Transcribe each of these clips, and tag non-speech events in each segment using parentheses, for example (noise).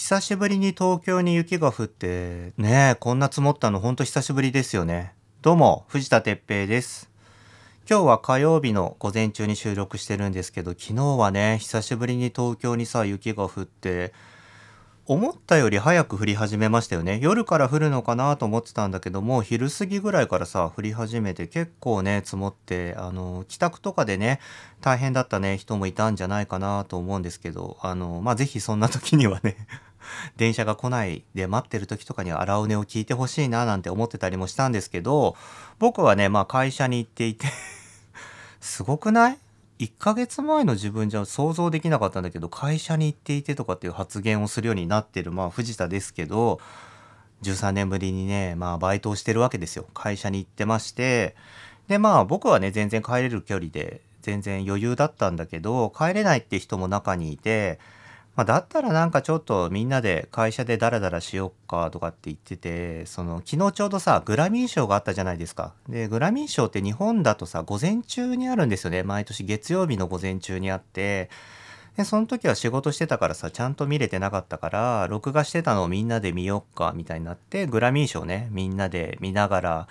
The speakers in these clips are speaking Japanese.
久しぶりに東京に雪が降って、ねえ、こんな積もったのほんと久しぶりですよね。どうも、藤田哲平です。今日は火曜日の午前中に収録してるんですけど、昨日はね、久しぶりに東京にさ、雪が降って、思ったより早く降り始めましたよね。夜から降るのかなと思ってたんだけども、昼過ぎぐらいからさ、降り始めて結構ね、積もって、あの、帰宅とかでね、大変だったね、人もいたんじゃないかなと思うんですけど、あの、まあ、ぜひそんな時にはね、(laughs) 電車が来ないで待ってる時とかには荒尾根を聞いてほしいななんて思ってたりもしたんですけど、僕はね、まあ、会社に行っていて、(laughs) すごくない？1ヶ月前の自分じゃ想像できなかったんだけど会社に行っていてとかっていう発言をするようになってるまあ藤田ですけど13年ぶりにねまあバイトをしてるわけですよ。会社に行ってましてでまあ僕はね全然帰れる距離で全然余裕だったんだけど帰れないって人も中にいてまあ、だったらなんかちょっとみんなで会社でダラダラしよっかとかって言っててその昨日ちょうどさグラミー賞があったじゃないですか。でグラミー賞って日本だとさ午前中にあるんですよね。毎年月曜日の午前中にあって。でその時は仕事してたからさちゃんと見れてなかったから録画してたのをみんなで見よっかみたいになってグラミー賞ねみんなで見ながら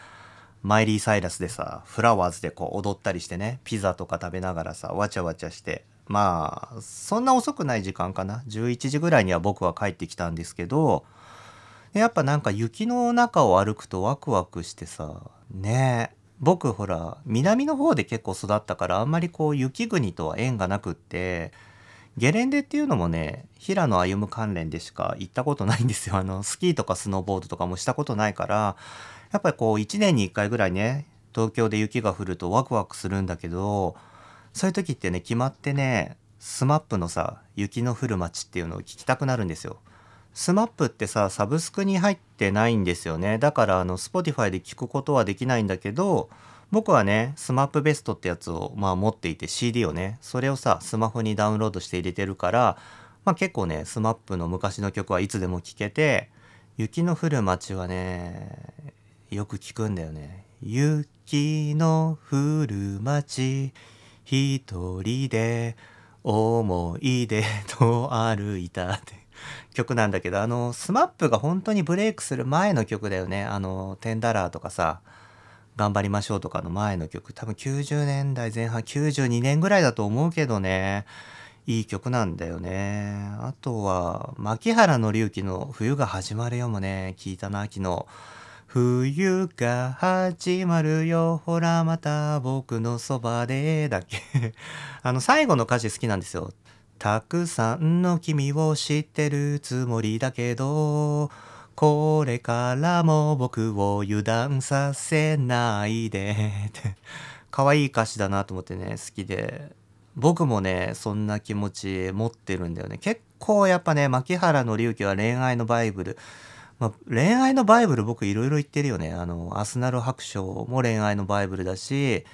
マイリー・サイラスでさフラワーズでこう踊ったりしてねピザとか食べながらさわちゃわちゃしてまあそんな遅くない時間かな。11時ぐらいには僕は帰ってきたんですけどやっぱなんか雪の中を歩くとワクワクしてさね。え僕ほら南の方で結構育ったからあんまりこう雪国とは縁がなくってゲレンデっていうのもね平野歩夢関連でしか行ったことないんですよ。あのスキーとかスノーボードとかもしたことないからやっぱりこう1年に1回ぐらいね東京で雪が降るとワクワクするんだけどそういう時ってね決まってね SMAP のさ「雪の降る街」っていうのを聞きたくなるんですよ。SMAP ってさサブスクに入ってないんですよねだからあの Spotify で聞くことはできないんだけど僕はね SMAP ベストってやつをまあ持っていて CD をねそれをさスマホにダウンロードして入れてるから、まあ、結構ね SMAP の昔の曲はいつでも聴けて「雪の降る街」はねよく聞くんだよね。雪の降る街一人で思い出と歩いたって。(laughs) 曲なんだけどあの SMAP が本当にブレイクする前の曲だよね。あの「テンダラー」とかさ「頑張りましょう」とかの前の曲。多分90年代前半92年ぐらいだと思うけどね。いい曲なんだよね。あとは牧原紀之の「冬が始まるよ」もね。聞いたな昨日。冬が始まるよ。ほらまた僕のそばでだっけ？(laughs) あの最後の歌詞好きなんですよ。たくさんの君を知ってるつもりだけどこれからも僕を油断させないで。っ (laughs) て可愛い歌詞だなと思ってね好きで。僕もねそんな気持ち持ってるんだよね。結構やっぱね牧原紀之は恋愛のバイブルまあ、恋愛のバイブル僕いろいろ言ってるよね。あの、アスナル白書も恋愛のバイブルだし、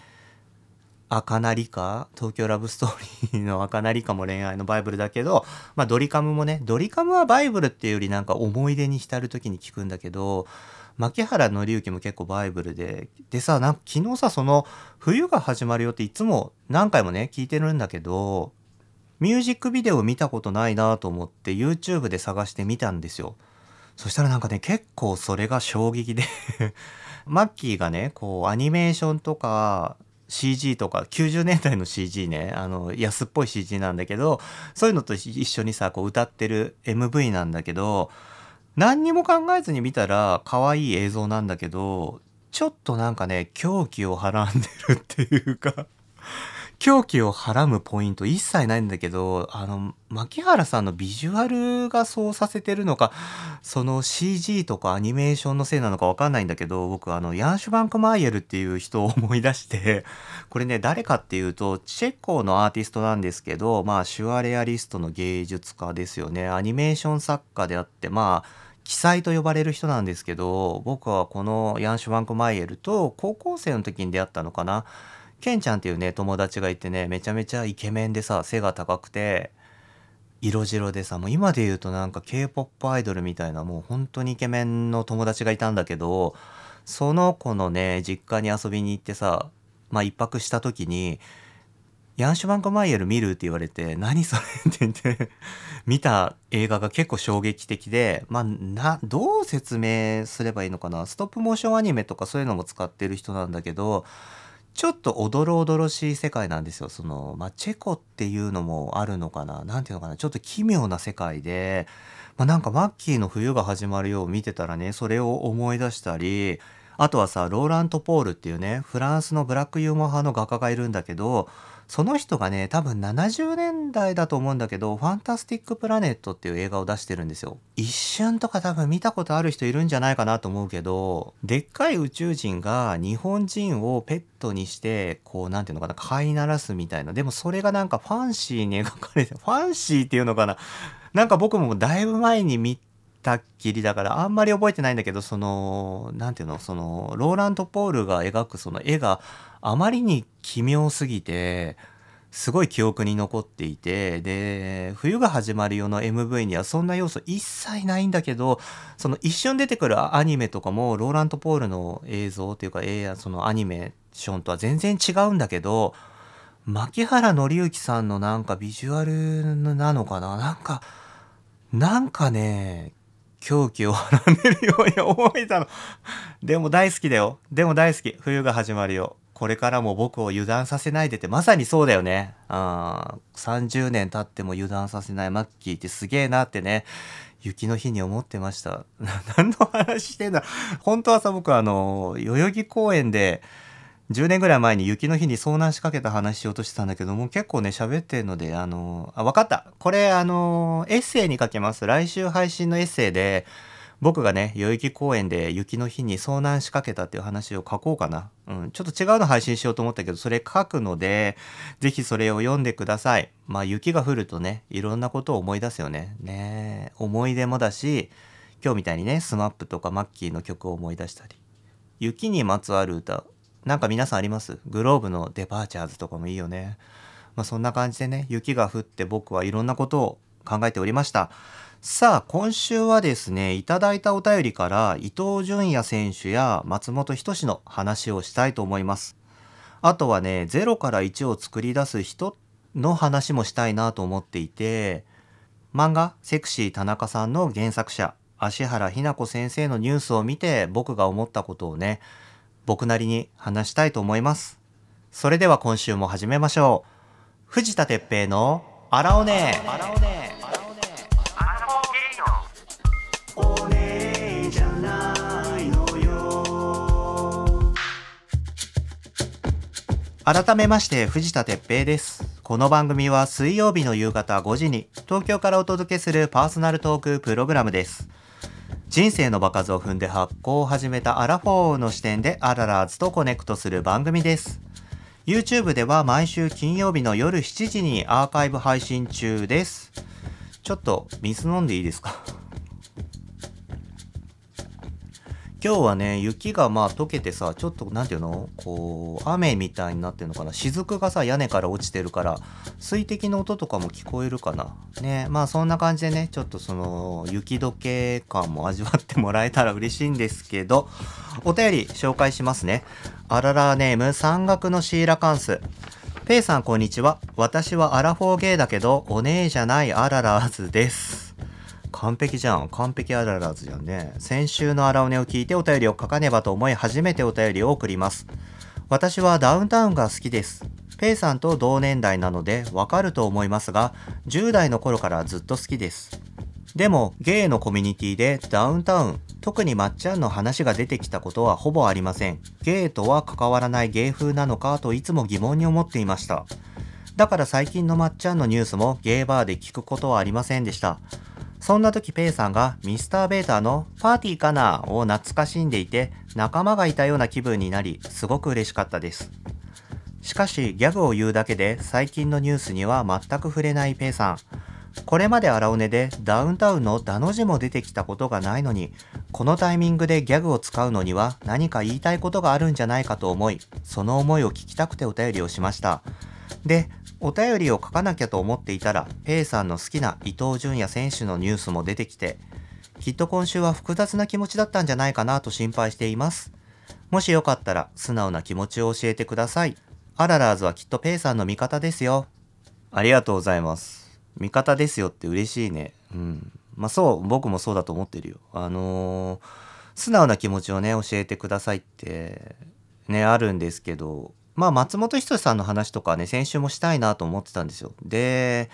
赤なりか東京ラブストーリーの赤なりかも恋愛のバイブルだけど、まあ、ドリカムもね、ドリカムはバイブルっていうよりなんか思い出に浸る時に聞くんだけど、牧原紀之も結構バイブルで、でさ、なんか昨日さ、その、冬が始まるよっていつも何回もね、聞いてるんだけど、ミュージックビデオ見たことないなと思って YouTube で探してみたんですよ。そしたらなんかね、結構それが衝撃で (laughs) マッキーがね、こう、アニメーションとか、CG とか、90年代の CG ね、あの、安っぽい CG なんだけど、そういうのと一緒にさ、こう、歌ってる MV なんだけど、何にも考えずに見たら、可愛い映像なんだけど、ちょっとなんかね、狂気をはらんでるっていうか。狂気をはらむポイント一切ないんだけど、あの、牧原さんのビジュアルがそうさせてるのか、その CG とかアニメーションのせいなのかわかんないんだけど、僕あの、ヤンシュバンク・マイエルっていう人を思い出して、これね、誰かっていうと、チェコのアーティストなんですけど、まあ、シュアレアリストの芸術家ですよね。アニメーション作家であって、まあ、奇才と呼ばれる人なんですけど、僕はこのヤンシュバンク・マイエルと高校生の時に出会ったのかな。ケンちゃんっていうね友達がいてねめちゃめちゃイケメンでさ背が高くて色白でさもう今で言うとなんか k p o p アイドルみたいなもう本当にイケメンの友達がいたんだけどその子のね実家に遊びに行ってさまあ一泊した時にヤンシュバンクマイエル見るって言われて、何それって言って見た映画が結構衝撃的で、まあ、な、どう説明すればいいのかな。ストップモーションアニメとかそういうのも使ってる人なんだけど、ちょっとおどろおどろしい世界なんですよ。その、まあ、チェコっていうのもあるのかな。何ていうのかな。ちょっと奇妙な世界で、まあ、なんかマッキーの冬が始まるよう見てたらね、それを思い出したり、あとはさ、ローラント・ポールっていうね、フランスのブラックユーモア派の画家がいるんだけど、その人がね、多分70年代だと思うんだけど、ファンタスティック・プラネットっていう映画を出してるんですよ。一瞬とか多分見たことある人いるんじゃないかなと思うけど、でっかい宇宙人が日本人をペットにして、こう、なんていうのかな、飼いならすみたいな。でもそれがなんかファンシーに描かれて、ファンシーっていうのかな。なんか僕もだいぶ前に見たっきりだからあんまり覚えてないんだけど、その、なんていうの、その、ローランド・ポールが描くその絵があまりに奇妙すぎて、すごい記憶に残っていて、で、冬が始まるよの MV にはそんな要素一切ないんだけど、その一瞬出てくるアニメとかも、ローラント・ポールの映像っていうか、えそのアニメーションとは全然違うんだけど、牧原紀之さんのなんかビジュアルなのかな？なんか、なんかね、狂気をはらんでるように思えたの。でも大好きだよ。でも大好き。冬が始まるよ。これからも僕を油断させないでってまさにそうだよね。あ30年経っても油断させないマッキーってすげえなってね。雪の日に思ってました。(laughs) 何の話してんだ本当はさ、僕あの、代々木公園で、10年ぐらい前に雪の日に遭難しかけた話しようとしてたんだけども、結構ね、喋ってるので、あの、あ、わかった。これ、あの、エッセイに書けます。来週配信のエッセイで、僕がね、代々木公園で雪の日に遭難しかけたっていう話を書こうかな。うん、ちょっと違うの配信しようと思ったけど、それ書くので、ぜひそれを読んでください。まあ雪が降るとね、いろんなことを思い出すよね。ね思い出もだし、今日みたいにね、スマップとかマッキーの曲を思い出したり。雪にまつわる歌、なんか皆さんあります？グローブのデパーチャーズとかもいいよね。まあそんな感じでね、雪が降って僕はいろんなことを考えておりました。さあ、今週はですね、いただいたお便りから伊東純也選手や松本人志の話をしたいと思います。あとはね、0から1を作り出す人の話もしたいなと思っていて、漫画セクシー田中さんの原作者、芦原ひな子先生のニュースを見て僕が思ったことをね、僕なりに話したいと思います。それでは今週も始めましょう。藤田哲平のあらおねあらおね改めまして藤田哲平です。この番組は水曜日の夕方5時に東京からお届けするパーソナルトークプログラムです。人生の場数を踏んで発酵を始めたアラフォーの視点でアララーズとコネクトする番組です。YouTube では毎週金曜日の夜7時にアーカイブ配信中です。ちょっと水飲んでいいですか？今日はね、雪がまあ溶けてさ、ちょっとなんていうの？こう、雨みたいになってるのかな？雫がさ、屋根から落ちてるから、水滴の音とかも聞こえるかな？ね、まあそんな感じでね、ちょっとその、雪解け感も味わってもらえたら嬉しいんですけど、お便り紹介しますね。あららネーム、山岳のシーラカンス。ペイさんこんにちは。私はアラフォーゲーだけど、お姉じゃないアララーズです。完璧じゃん。完璧あららずじゃんね。先週の荒尾根を聞いてお便りを書かねばと思い初めてお便りを送ります。私はダウンタウンが好きです。ペイさんと同年代なのでわかると思いますが、10代の頃からずっと好きです。でも、ゲイのコミュニティでダウンタウン、特にまっちゃんの話が出てきたことはほぼありません。ゲイとは関わらない芸風なのかといつも疑問に思っていました。だから最近のまっちゃんのニュースもゲイバーで聞くことはありませんでした。そんな時ペイさんがミスターベータのパーティーかなを懐かしんでいて仲間がいたような気分になりすごく嬉しかったです。しかしギャグを言うだけで最近のニュースには全く触れないペイさん。これまで荒尾根でダウンタウンのダの字も出てきたことがないのに、このタイミングでギャグを使うのには何か言いたいことがあるんじゃないかと思い、その思いを聞きたくてお便りをしました。で、お便りを書かなきゃと思っていたら、ペイさんの好きな伊東純也選手のニュースも出てきて、きっと今週は複雑な気持ちだったんじゃないかなと心配しています。もしよかったら素直な気持ちを教えてください。アララーズはきっとペイさんの味方ですよ。ありがとうございます。味方ですよって嬉しいね。うん。まあそう、僕もそうだと思ってるよ。あのー素直な気持ちをね、教えてくださいって、ね、あるんですけど、まあ松本人志さんの話とかね、先週もしたいなと思ってたんですよ。で、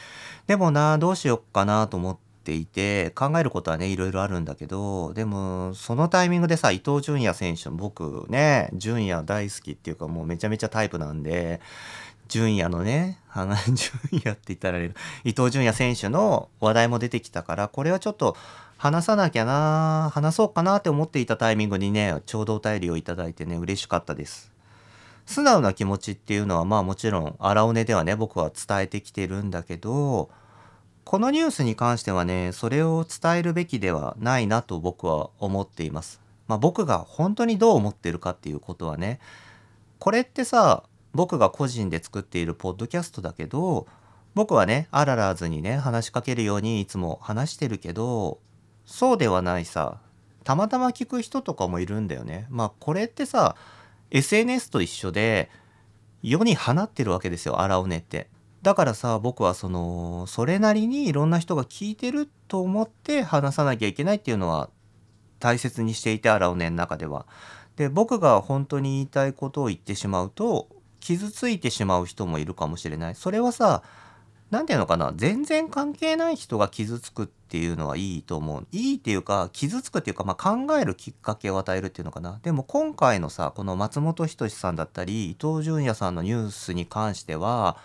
でもな、どうしよっかなと思っていて、考えることはね、いろいろあるんだけど、でも、そのタイミングでさ、伊東純也選手、僕ね、純也大好きっていうか、もうめちゃめちゃタイプなんで、純也のね、花 (laughs) 純也って言ったられだ伊東純也選手の話題も出てきたから、これはちょっと話さなきゃな、話そうかなって思っていたタイミングにね、ちょうどお便りをいただいてね、嬉しかったです。素直な気持ちっていうのはまあもちろん荒尾根ではね僕は伝えてきてるんだけどこのニュースに関してはねそれを伝えるべきではないなと僕は思っています。まあ、僕が本当にどう思ってるかっていうことはねこれってさ僕が個人で作っているポッドキャストだけど僕はねアララーズにね話しかけるようにいつも話してるけどそうではないさたまたま聞く人とかもいるんだよね。まあこれってさ SNS と一緒で世に放ってるわけですよ荒尾根って。だからさ僕はそのそれなりにいろんな人が聞いてると思って話さなきゃいけないっていうのは大切にしていて荒尾根の中では。で僕が本当に言いたいことを言ってしまうと傷ついてしまう人もいるかもしれない。それはさ何て言うのかな全然関係ない人が傷つくっていうのはいいと思う。いいっていうか傷つくっていうか、まあ、考えるきっかけを与えるっていうのかな。でも今回のさこの松本人志さんだったり伊藤純也さんのニュースに関しては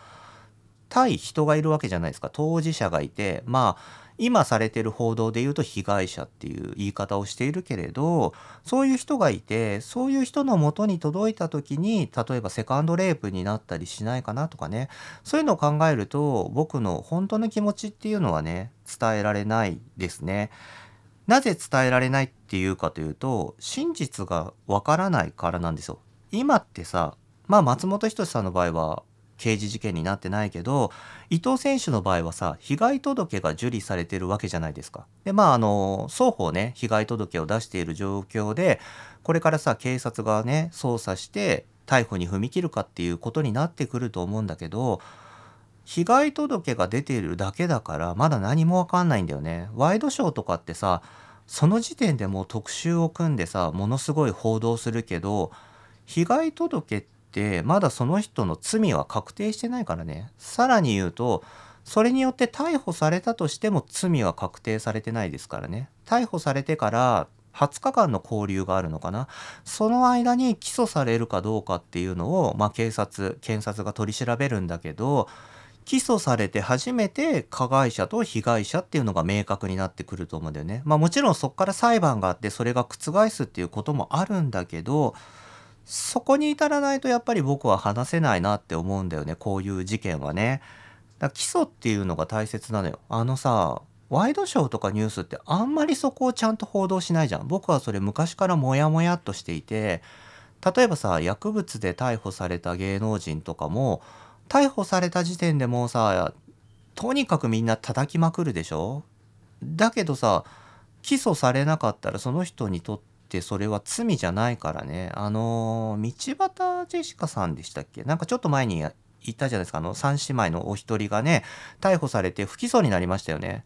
対人がいるわけじゃないですか当事者がいてまあ今されてる報道で言うと被害者っていう言い方をしているけれどそういう人がいてそういう人の元に届いた時に例えばセカンドレイプになったりしないかなとかねそういうのを考えると僕の本当の気持ちっていうのはね伝えられないですね。なぜ伝えられないっていうかというと真実がわからないからなんですよ。今ってさまあ松本人志さんの場合は刑事事件になってないけど伊藤選手の場合はさ被害届が受理されてるわけじゃないですか。でまああの双方ね被害届を出している状況でこれからさ警察がね捜査して逮捕に踏み切るかっていうことになってくると思うんだけど被害届が出ているだけだからまだ何もわかんないんだよね。ワイドショーとかってさその時点でもう特集を組んでさものすごい報道するけど被害届ってまだその人の罪は確定してないからね。さらに言うとそれによって逮捕されたとしても罪は確定されてないですからね。逮捕されてから20日間の交留があるのかな。その間に起訴されるかどうかっていうのを、まあ、警察検察が取り調べるんだけど起訴されて初めて加害者と被害者っていうのが明確になってくると思うんだよね。まあもちろんそこから裁判があってそれが覆すっていうこともあるんだけどそこに至らないとやっぱり僕は話せないなって思うんだよねこういう事件はね。だから起訴っていうのが大切なのよ。あのさワイドショーとかニュースってあんまりそこをちゃんと報道しないじゃん。僕はそれ昔からモヤモヤっとしていて例えばさ薬物で逮捕された芸能人とかも逮捕された時点でもうさとにかくみんな叩きまくるでしょ？だけどさ起訴されなかったらその人にとってそれは罪じゃないからね。あの道端ジェシカさんでしたっけ？なんかちょっと前に言ったじゃないですか。あの三姉妹のお一人がね逮捕されて不起訴になりましたよね。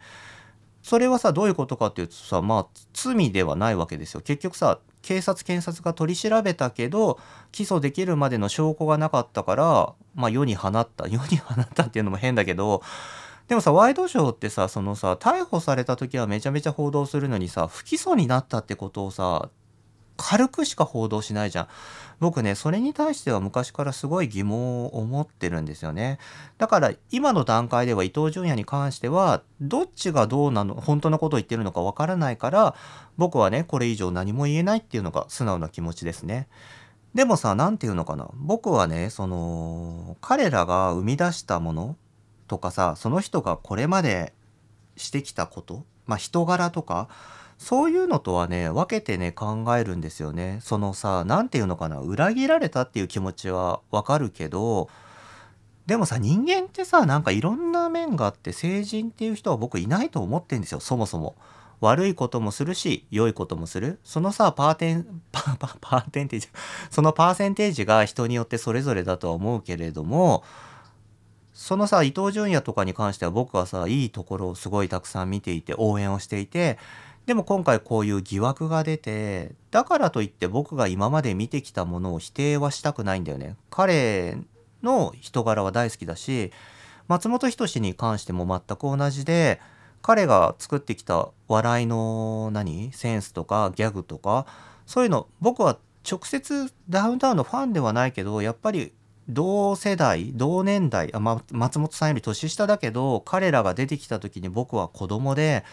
それはさどういうことかっていうとさまあ罪ではないわけですよ。結局さ警察検察が取り調べたけど起訴できるまでの証拠がなかったからまあ世に放った。世に放ったっていうのも変だけどでもさワイドショーってさそのさ逮捕された時はめちゃめちゃ報道するのにさ不起訴になったってことをさ軽くしか報道しないじゃん。僕ねそれに対しては昔からすごい疑問を持ってるんですよね。だから今の段階では伊東純也に関してはどっちがどうなの本当のことを言ってるのかわからないから僕はねこれ以上何も言えないっていうのが素直な気持ちですね。でもさ何て言うのかな僕はねその彼らが生み出したものとかさその人がこれまでしてきたことまあ人柄とかそういうのとはね分けてね考えるんですよね。そのさ何て言うのかな裏切られたっていう気持ちはわかるけどでもさ人間ってさなんかいろんな面があって成人っていう人は僕いないと思ってんですよそもそも。悪いこともするし良いこともするそのさパーテンパパパーテンテージそのパーセンテージが人によってそれぞれだとは思うけれどもそのさ伊東純也とかに関しては僕はさいいところをすごいたくさん見ていて応援をしていてでも今回こういう疑惑が出てだからといって僕が今まで見てきたものを否定はしたくないんだよね。彼の人柄は大好きだし松本人志に関しても全く同じで彼が作ってきた笑いの何？センスとかギャグとかそういうの僕は直接ダウンタウンのファンではないけどやっぱり同世代同年代あ、ま、松本さんより年下だけど彼らが出てきた時に僕は子供で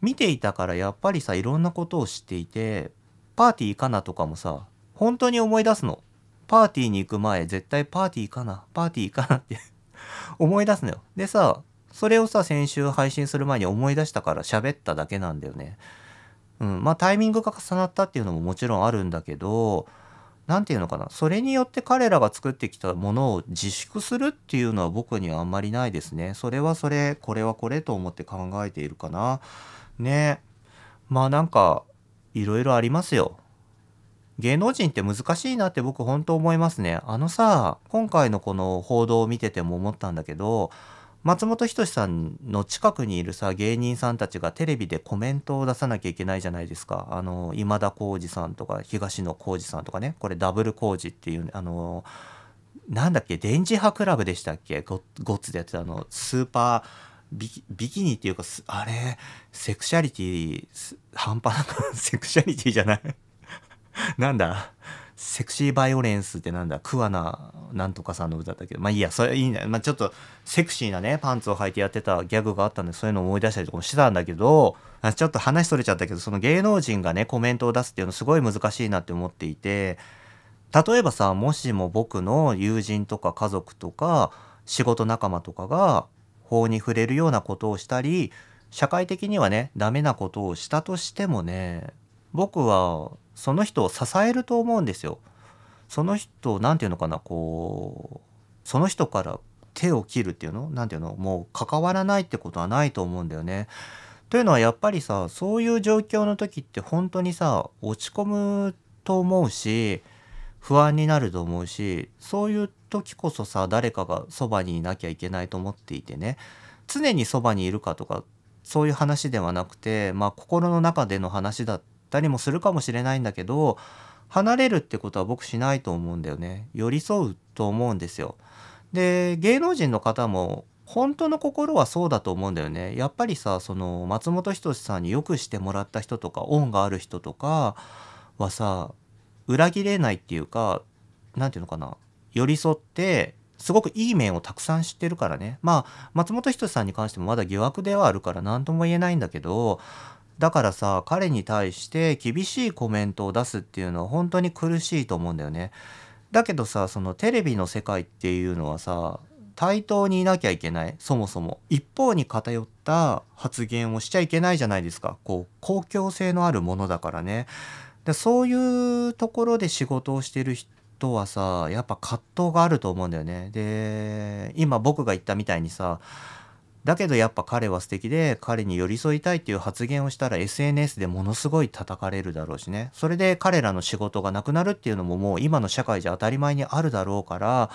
見ていたからやっぱりさいろんなことを知っていてパーティーかなとかもさ本当に思い出すの。パーティーに行く前絶対パーティーかなパーティーかなって (laughs) 思い出すのよ。でさそれをさ先週配信する前に思い出したから喋っただけなんだよね。うんまあタイミングが重なったっていうのももちろんあるんだけど何て言うのかな？それによって彼らが作ってきたものを自粛するっていうのは僕にはあんまりないですね。それはそれこれはこれと思って考えているかな。ね。まあなんかいろいろありますよ。芸能人って難しいなって僕本当思いますね。あのさ今回のこの報道を見てても思ったんだけど松本人志さんの近くにいるさ芸人さんたちがテレビでコメントを出さなきゃいけないじゃないですか。あの今田耕司さんとか東野幸治さんとかねこれダブル工事っていうあのなんだっけ電磁波クラブでしたっけ？ゴッツでやってたあのスーパービビキニっていうかあれセクシャリティ半端なく (laughs) セクシャリティじゃない？(laughs) なんだ？セクシーバイオレンスってなんだ桑名なんとかさんの歌だけ？どまあいいやそれいいね、まあ、ちょっとセクシーなねパンツを履いてやってたギャグがあったんでそういうのを思い出したりとかもしてたんだけどちょっと話それちゃったけどその芸能人がねコメントを出すっていうのすごい難しいなって思っていて例えばさもしも僕の友人とか家族とか仕事仲間とかが法に触れるようなことをしたり社会的にはねダメなことをしたとしてもね僕はその人を支えると思うんですよ。その人何て言うのかなこうその人から手を切るっていうの？何て言うの？もう関わらないってことはないと思うんだよね。というのはやっぱりさそういう状況の時って本当にさ落ち込むと思うし不安になると思うしそういう時こそさ誰かがそばにいなきゃいけないと思っていてね常にそばにいるかとかそういう話ではなくてまあ心の中での話だったりもするかもしれないんだけど離れるってことは僕しないと思うんだよね寄り添うと思うんですよ。で芸能人の方も本当の心はそうだと思うんだよね。やっぱりさその松本人志さんによくしてもらった人とか恩がある人とかはさ裏切れないっていうか何て言うのかな寄り添ってすごくいい面をたくさん知ってるからねまあ松本人志さんに関してもまだ疑惑ではあるから何とも言えないんだけどだからさ彼に対して厳しいコメントを出すっていうのは本当に苦しいと思うんだよね。だけどさそのテレビの世界っていうのはさ対等にいなきゃいけないそもそも一方に偏った発言をしちゃいけないじゃないですかこう公共性のあるものだからねでそういうところで仕事をしてる人はさやっぱ葛藤があると思うんだよね。で今僕が言ったみたいにさだけどやっぱ彼は素敵で彼に寄り添いたいっていう発言をしたら SNS でものすごい叩かれるだろうしねそれで彼らの仕事がなくなるっていうのももう今の社会じゃ当たり前にあるだろうから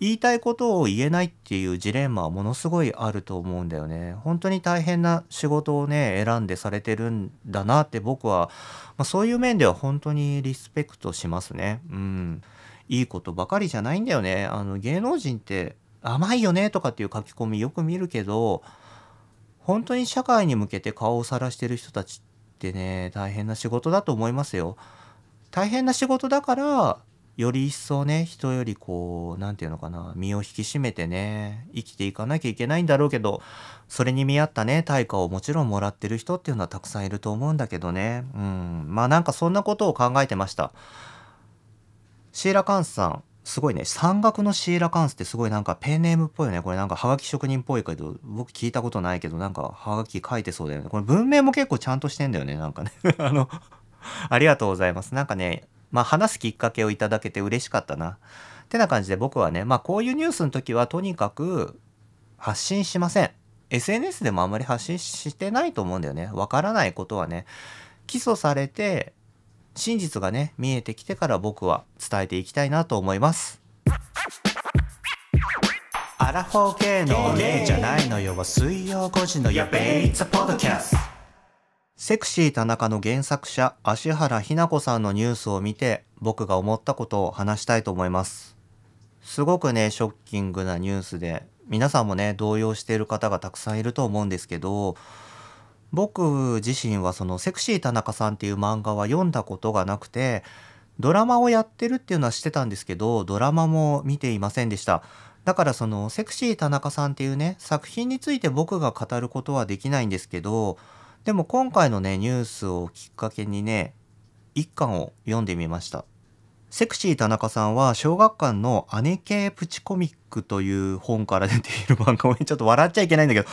言いたいことを言えないっていうジレンマはものすごいあると思うんだよね。本当に大変な仕事をね選んでされてるんだなって僕は、まあ、そういう面では本当にリスペクトしますね。うん。いいことばかりじゃないんだよね。あの芸能人って甘いよねとかっていう書き込みよく見るけど本当に社会に向けて顔を晒してる人たちってね大変な仕事だと思いますよ。大変な仕事だからより一層ね人よりこう何て言うのかな身を引き締めてね生きていかなきゃいけないんだろうけどそれに見合ったね対価をもちろんもらってる人っていうのはたくさんいると思うんだけどね。うん。まあなんかそんなことを考えてました。シーラカンスさん。すごいね山岳のシーラカンスってすごいなんかペンネームっぽいよねこれなんかハガキ職人っぽいけど僕聞いたことないけどなんかハガキ書いてそうだよねこれ文明も結構ちゃんとしてんだよねなんかね (laughs) あのありがとうございますなんかねまあ、話すきっかけをいただけて嬉しかったな。ってな感じで僕はね、まあ、こういうニュースの時はとにかく発信しません。SNS でもあんまり発信してないと思うんだよね。わからないことはね、起訴されて、真実がね、見えてきてから僕は伝えていきたいなと思います。アラフォー系の例じゃないのよは水曜5時のやべえ、It's a podcast。セクシー田中の原作者、芦原ひな子さんのニュースを見て、僕が思ったことを話したいと思います。すごくね、ショッキングなニュースで、皆さんもね、動揺している方がたくさんいると思うんですけど、僕自身はそのセクシー田中さんっていう漫画は読んだことがなくて、ドラマをやってるっていうのは知ってたんですけど、ドラマも見ていませんでした。だからそのセクシー田中さんっていうね、作品について僕が語ることはできないんですけど、でも今回のね、ニュースをきっかけにね、一巻を読んでみました。セクシー田中さんは小学館の姉系プチコミックという本から出ている漫画をちょっと笑っちゃいけないんだけど、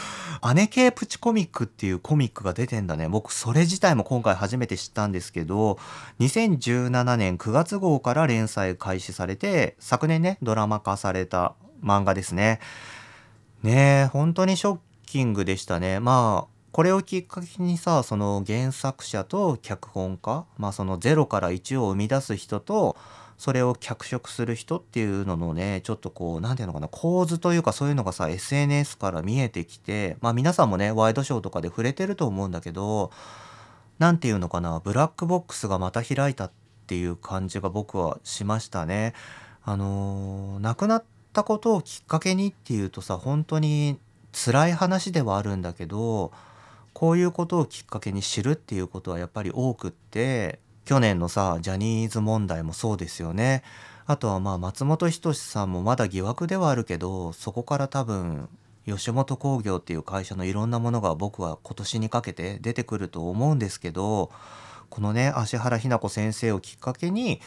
姉系プチコミックっていうコミックが出てんだね。僕それ自体も今回初めて知ったんですけど、2017年9月号から連載開始されて、昨年ね、ドラマ化された漫画ですね。ねえ、本当にショッキングでしたね。まあ、これをきっかけにさその原作者と脚本家まあその0から1を生み出す人とそれを脚色する人っていうののねちょっとこう何て言うのかな構図というかそういうのがさ SNS から見えてきてまあ皆さんもねワイドショーとかで触れてると思うんだけど何て言うのかなブラックボックスがまた開いたっていう感じが僕はしましたね。あのー、亡くなったことをきっかけにっていうとさ本当に辛い話ではあるんだけどこういうことをきっかけに知るっていうことはやっぱり多くって去年のさジャニーズ問題もそうですよね。あとはまあ松本人志さんもまだ疑惑ではあるけどそこから多分吉本興業っていう会社のいろんなものが僕は今年にかけて出てくると思うんですけどこのね芦原日奈子先生をきっかけに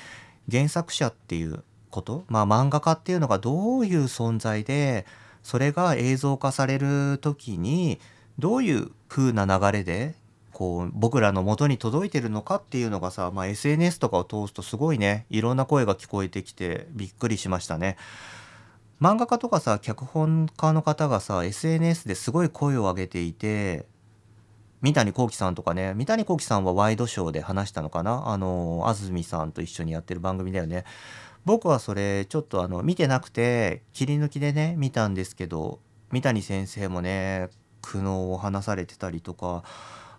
原作者っていうことまあ漫画家っていうのがどういう存在でそれが映像化される時にどういう風な流れでこう僕らの元に届いてるのかっていうのがさ、まあ、SNS とかを通すとすごいねいろんな声が聞こえてきてびっくりしましたね。漫画家とかさ脚本家の方がさ SNS ですごい声を上げていて三谷幸喜さんとかね三谷幸喜さんはワイドショーで話したのかな？あの安住さんと一緒にやってる番組だよね僕はそれちょっとあの見てなくて切り抜きでね見たんですけど三谷先生もね苦悩を話されてたりとか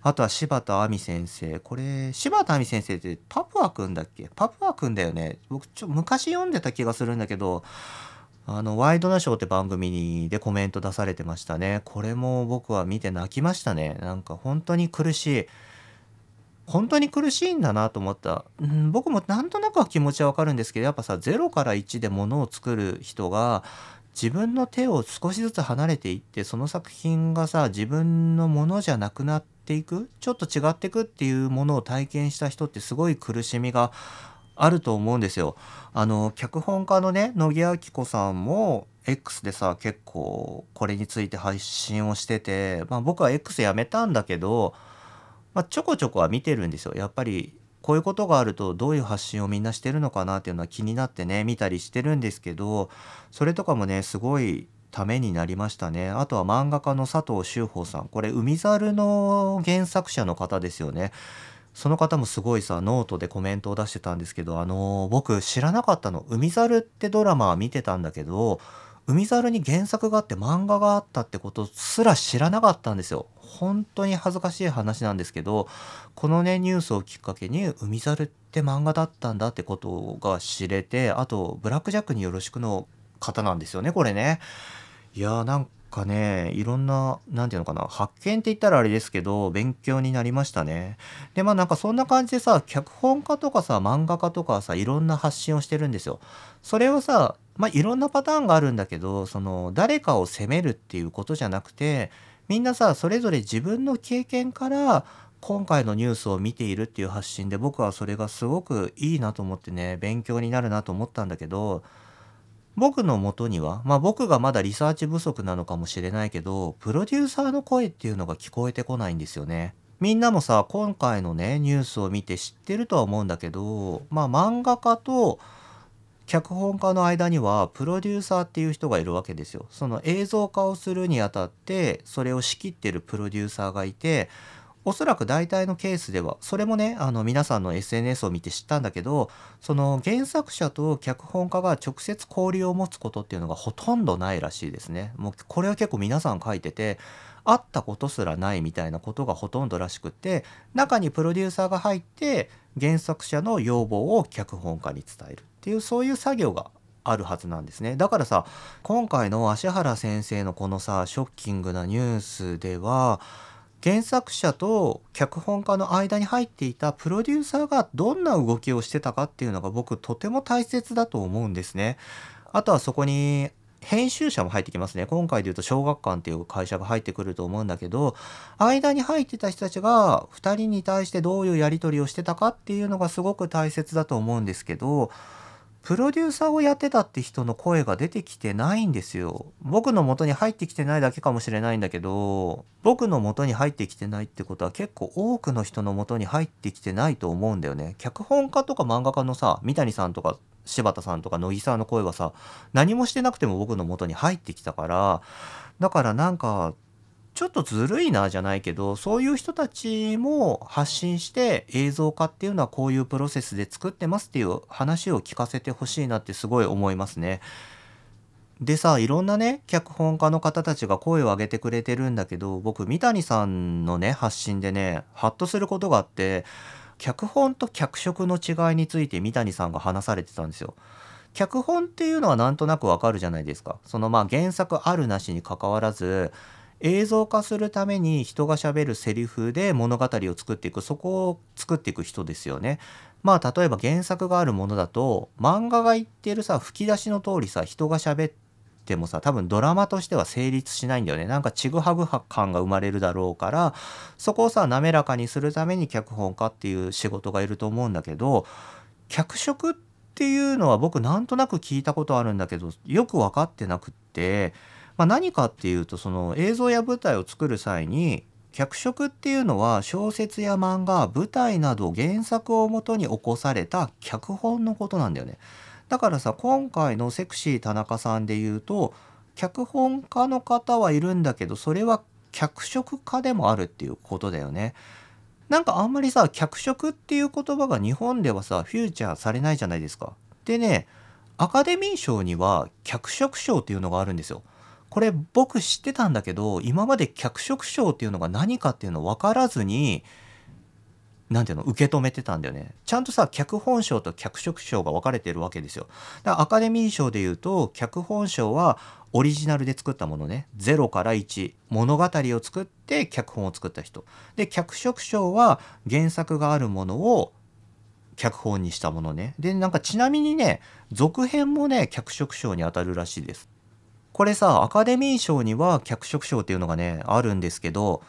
あとは柴田亜美先生。これ柴田亜美先生ってパプアくんだっけ？パプアくんだよね。僕ちょ昔読んでた気がするんだけどあのワイドナショーって番組にでコメント出されてましたね。これも僕は見て泣きましたね。なんか本当に苦しい。本当に苦しいんだなと思った、うん、僕もなんとなくは気持ちはわかるんですけどやっぱさ0から1でものを作る人が自分の手を少しずつ離れていってその作品がさ自分のものじゃなくなっていくちょっと違っていくっていうものを体験した人ってすごい苦しみがあると思うんですよ。あの脚本家のね野木明子さんも X でさ結構これについて配信をしてて、まあ、僕は X やめたんだけど、まあ、ちょこちょこは見てるんですよ。やっぱりこういうことがあるとどういう発信をみんなしてるのかなっていうのは気になってね見たりしてるんですけどそれとかもねすごいためになりましたね。あとは漫画家の佐藤修法さん。これ海猿の原作者の方ですよね。その方もすごいさノートでコメントを出してたんですけどあのー、僕知らなかったの。海猿ってドラマは見てたんだけど海猿に原作があって漫画があったってことすら知らなかったんですよ本当に恥ずかしい話なんですけどこのねニュースをきっかけに「海猿って漫画だったんだ」ってことが知れてあと「ブラック・ジャックによろしく」の方なんですよねこれね。いやーなんかねいろんな何て言うのかな発見って言ったらあれですけど勉強になりましたね。でまあなんかそんな感じでさ脚本家とかさ漫画家とかさいろんな発信をしてるんですよ。それをさまあいろんなパターンがあるんだけどその誰かを責めるっていうことじゃなくてみんなさそれぞれ自分の経験から今回のニュースを見ているっていう発信で僕はそれがすごくいいなと思ってね勉強になるなと思ったんだけど僕のもとにはまあ僕がまだリサーチ不足なのかもしれないけどプロデューサーの声っていうのが聞こえてこないんですよね。みんなもさ今回のねニュースを見て知ってるとは思うんだけどまあ漫画家と脚本家の間にはプロデューサーっていう人がいるわけですよ。その映像化をするにあたってそれを仕切ってるプロデューサーがいておそらく大体のケースではそれもねあの皆さんの SNS を見て知ったんだけどその原作者と脚本家が直接交流を持つことっていうのがほとんどないらしいですね。もうこれは結構皆さん書いてて会ったことすらないみたいなことがほとんどらしくって中にプロデューサーが入って原作者の要望を脚本家に伝えるっていうそういう作業があるはずなんですねだからさ今回の芦原先生のこのさショッキングなニュースでは原作者と脚本家の間に入っていたプロデューサーがどんな動きをしてたかっていうのが僕とても大切だと思うんですね。あとはそこに編集者も入ってきますね。今回で言うと小学館っていう会社が入ってくると思うんだけど、間に入ってた人たちが2人に対してどういうやり取りをしてたかっていうのがすごく大切だと思うんですけど、プロデューサーをやってたって人の声が出てきてないんですよ。僕の元に入ってきてないだけかもしれないんだけど、僕の元に入ってきてないってことは結構多くの人の元に入ってきてないと思うんだよね。脚本家とか漫画家のさ、三谷さんとか柴田さんとか乃木さんの声はさ、何もしてなくても僕の元に入ってきたから、だからなんかちょっとずるいなじゃないけどそういう人たちも発信して映像化っていうのはこういうプロセスで作ってますっていう話を聞かせてほしいなってすごい思いますね。でさいろんなね脚本家の方たちが声を上げてくれてるんだけど僕三谷さんのね発信でねハッとすることがあって脚本と脚色の違いについて三谷さんが話されてたんですよ。脚本っていうのはなんとなくわかるじゃないですか。そのまあ原作あるなしにかかわらず映像化するために人がしゃべるセリフで物語を作っていくそこを作っていく人ですよね。まあ例えば原作があるものだと漫画が言ってるさ吹き出しの通りさ人がしゃべってもさ多分ドラマとしては成立しないんだよねなんかちぐはぐ感が生まれるだろうからそこをさ滑らかにするために脚本家っていう仕事がいると思うんだけど脚色っていうのは僕なんとなく聞いたことあるんだけどよく分かってなくってまあ、何かっていうとその映像や舞台を作る際に脚色っていうのは小説や漫画舞台など原作をもとに起こされた脚本のことなんだよね。だからさ今回のセクシー田中さんで言うと脚本家の方はいるんだけどそれは脚色家でもあるっていうことだよね。なんかあんまりさ脚色っていう言葉が日本ではさフューチャーされないじゃないですか。でねアカデミー賞には脚色賞っていうのがあるんですよ。これ僕知ってたんだけど今まで脚色賞っていうのが何かっていうの分からずに何ていうの受け止めてたんだよね。ちゃんとさ脚本賞と脚色賞が分かれてるわけですよ。だからアカデミー賞でいうと脚本賞はオリジナルで作ったものね。0から1物語を作って脚本を作った人。で脚色賞は原作があるものを脚本にしたものね。でなんかちなみにね続編もね脚色賞にあたるらしいです。これさアカデミー賞には脚色賞っていうのがねあるんですけど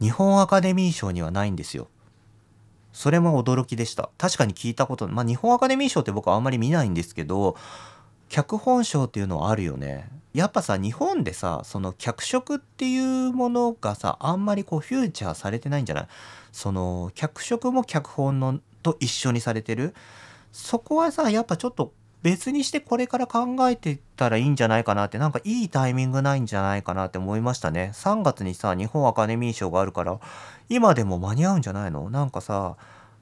日本アカデミー賞にはないんですよ。それも驚きでした。確かに聞いたこと、まあ日本アカデミー賞って僕はあんまり見ないんですけど、脚本賞っていうのはあるよね。やっぱさ、日本でさ、その脚色っていうものがさ、あんまりこうフューチャーされてないんじゃない？その、脚色も脚本のと一緒にされてる？そこはさ、やっぱちょっと別にしてこれから考えていったらいいんじゃないかなってなんかいいタイミングないんじゃないかなって思いましたね。3月にさ日本アカデミー賞があるから今でも間に合うんじゃないの？なんかさ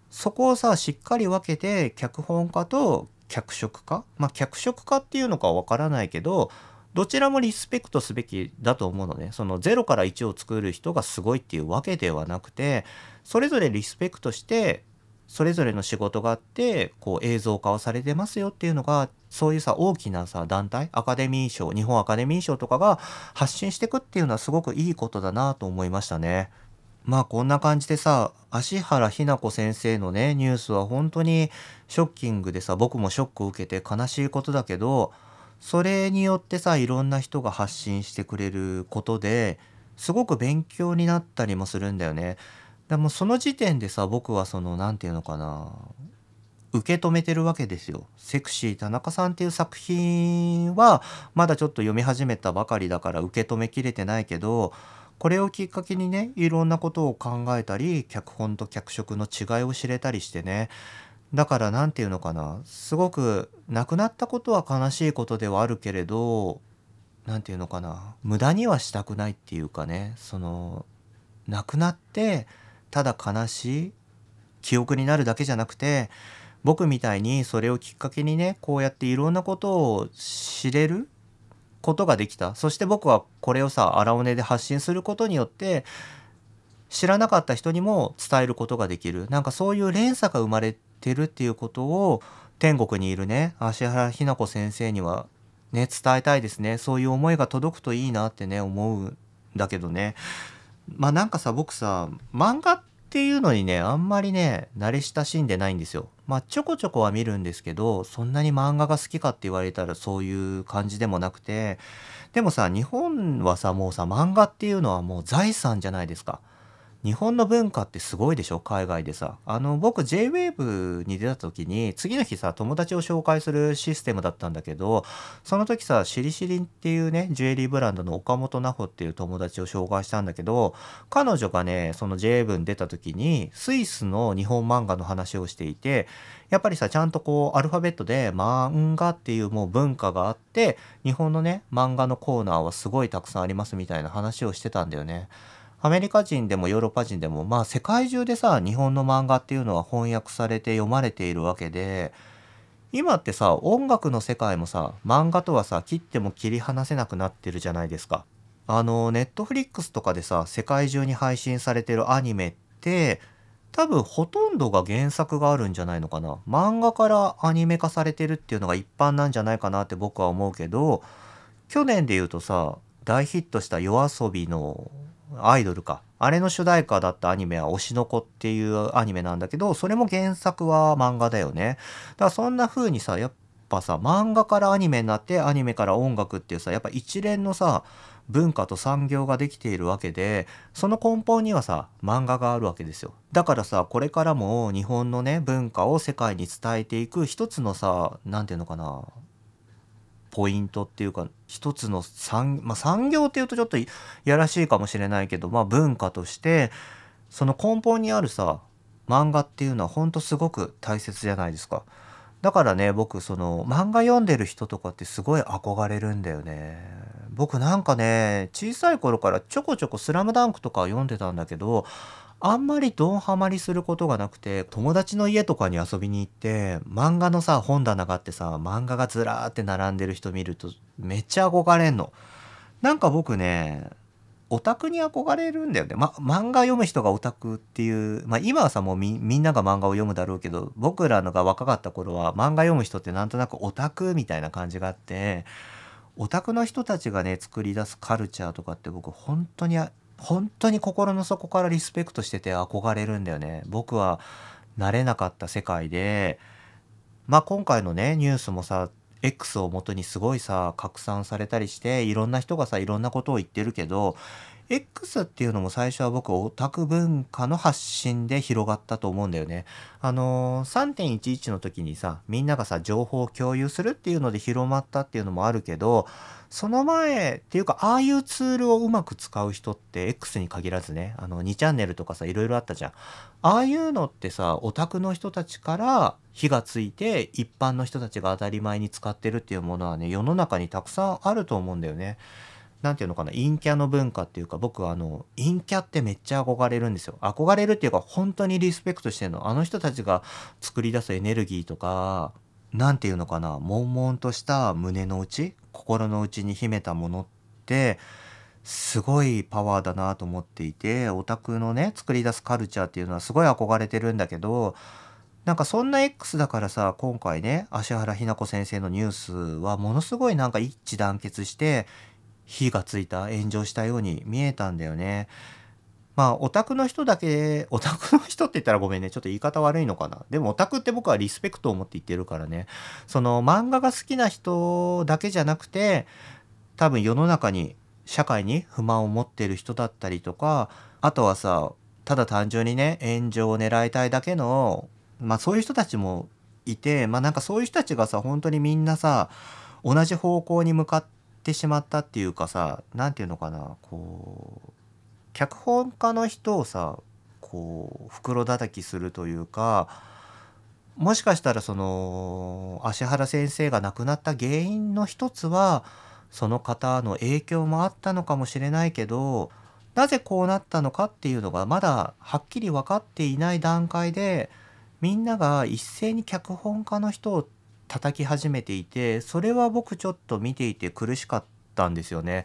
そこをさしっかり分けて脚本家と脚色家？まあ脚色家っていうのかわからないけどどちらもリスペクトすべきだと思うのね。その0から1を作る人がすごいっていうわけではなくてそれぞれリスペクトしてそれぞれの仕事があってこう映像化をされてますよっていうのがそういうさ大きなさ団体アカデミー賞日本アカデミー賞とかが発信していくっていうのはすごくいいことだなと思いましたね。まあこんな感じでさ芦原日奈子先生のねニュースは本当にショッキングでさ僕もショックを受けて悲しいことだけどそれによってさいろんな人が発信してくれることですごく勉強になったりもするんだよね。でもその時点でさ僕はその何て言うのかな受け止めてるわけですよ。セクシー田中さんっていう作品はまだちょっと読み始めたばかりだから受け止めきれてないけどこれをきっかけにねいろんなことを考えたり脚本と脚色の違いを知れたりしてねだから何て言うのかなすごく亡くなったことは悲しいことではあるけれど何て言うのかな無駄にはしたくないっていうかねその亡くなってただ悲しい記憶になるだけじゃなくて僕みたいにそれをきっかけにねこうやっていろんなことを知れることができた。そして僕はこれをさ荒尾根で発信することによって知らなかった人にも伝えることができる。なんかそういう連鎖が生まれてるっていうことを天国にいるね芦原日奈子先生にはね伝えたいですね。そういう思いが届くといいなってね思うんだけどね。まあなんかさ僕さ漫画っていうのにねあんまりね慣れ親しんでないんですよ。まあちょこちょこは見るんですけどそんなに漫画が好きかって言われたらそういう感じでもなくてでもさ日本はさもうさ漫画っていうのはもう財産じゃないですか。日本の文化ってすごいでしょ？海外でさあの僕 JWAVE に出た時に次の日さ友達を紹介するシステムだったんだけどその時さしりしりんっていうねジュエリーブランドの岡本奈穂っていう友達を紹介したんだけど彼女がねその JWAVE に出た時にスイスの日本漫画の話をしていてやっぱりさちゃんとこうアルファベットで漫画っていうもう文化があって日本のね漫画のコーナーはすごいたくさんありますみたいな話をしてたんだよね。アメリカ人でもヨーロッパ人でもまあ世界中でさ日本の漫画っていうのは翻訳されて読まれているわけで今ってさ音楽の世界もさ漫画とはさ切っても切り離せなくなってるじゃないですか。あのネットフリックスとかでさ世界中に配信されてるアニメって多分ほとんどが原作があるんじゃないのかな漫画からアニメ化されてるっていうのが一般なんじゃないかなって僕は思うけど去年で言うとさ大ヒットした yoasobi のアイドルか。あれの主題歌だったアニメは推しの子っていうアニメなんだけど、それも原作は漫画だよね。だからそんな風にさ、やっぱさ、漫画からアニメになってアニメから音楽っていうさ、やっぱ一連のさ、文化と産業ができているわけで、その根本にはさ、漫画があるわけですよ。だからさ、これからも日本のね、文化を世界に伝えていく一つのさ、何て言うのかな、ポイントっていうか一つの産,、まあ、産業っていうとちょっといやらしいかもしれないけど、まあ、文化としてその根本にあるさ漫画っていうのはほんとすごく大切じゃないですか。だからね僕その漫画読んでる人とかってすごい憧れるんだよね。僕なんかね小さい頃からちょこちょこ「スラムダンクとか読んでたんだけどあんまりドンハマりすることがなくて、友達の家とかに遊びに行って、漫画のさ、本棚があってさ、漫画がずらーって並んでる人見ると、めっちゃ憧れんの。なんか僕ね、オタクに憧れるんだよね。ま、漫画読む人がオタクっていう、まあ今はさ、もうみみんなが漫画を読むだろうけど、僕らのが若かった頃は漫画読む人ってなんとなくオタクみたいな感じがあって、オタクの人たちがね、作り出すカルチャーとかって僕本当に本当に心の底からリスペクトしてて憧れるんだよね。僕は慣れなかった世界で、まあ今回のね、ニュースもさ、X を元にすごいさ、拡散されたりして、いろんな人がさ、いろんなことを言ってるけど、X っていうのも最初は僕オタク文化の発信で広がったと思うんだよね。あのー、3.11の時にさみんながさ情報を共有するっていうので広まったっていうのもあるけどその前っていうかああいうツールをうまく使う人って X に限らずねあの2チャンネルとかさいろいろあったじゃん。ああいうのってさオタクの人たちから火がついて一般の人たちが当たり前に使ってるっていうものはね世の中にたくさんあると思うんだよね。何て言うのかな陰キャの文化っていうか僕あの陰キャってめっちゃ憧れるんですよ。憧れるっていうか本当にリスペクトしてるの。あの人たちが作り出すエネルギーとか何て言うのかな悶々とした胸の内心の内に秘めたものってすごいパワーだなと思っていてオタクのね作り出すカルチャーっていうのはすごい憧れてるんだけどなんかそんな X だからさ今回ね芦原日奈子先生のニュースはものすごいなんか一致団結して火がついた炎上したように見えたんだよね。まあオタクの人だけオタクの人って言ったらごめんね。ちょっと言い方悪いのかな。でもオタクって僕はリスペクトを持って言ってるからね。その漫画が好きな人だけじゃなくて多分世の中に社会に不満を持ってる人だったりとかあとはさただ単純にね炎上を狙いたいだけのまあそういう人たちもいてまあなんかそういう人たちがさ本当にみんなさ同じ方向に向かってってしまったっていうかさ何て言うのかなこう脚本家の人をさこう袋叩きするというかもしかしたらその芦原先生が亡くなった原因の一つはその方の影響もあったのかもしれないけどなぜこうなったのかっていうのがまだはっきり分かっていない段階でみんなが一斉に脚本家の人を叩き始めていてそれは僕ちょっと見ていて苦しかったんですよね。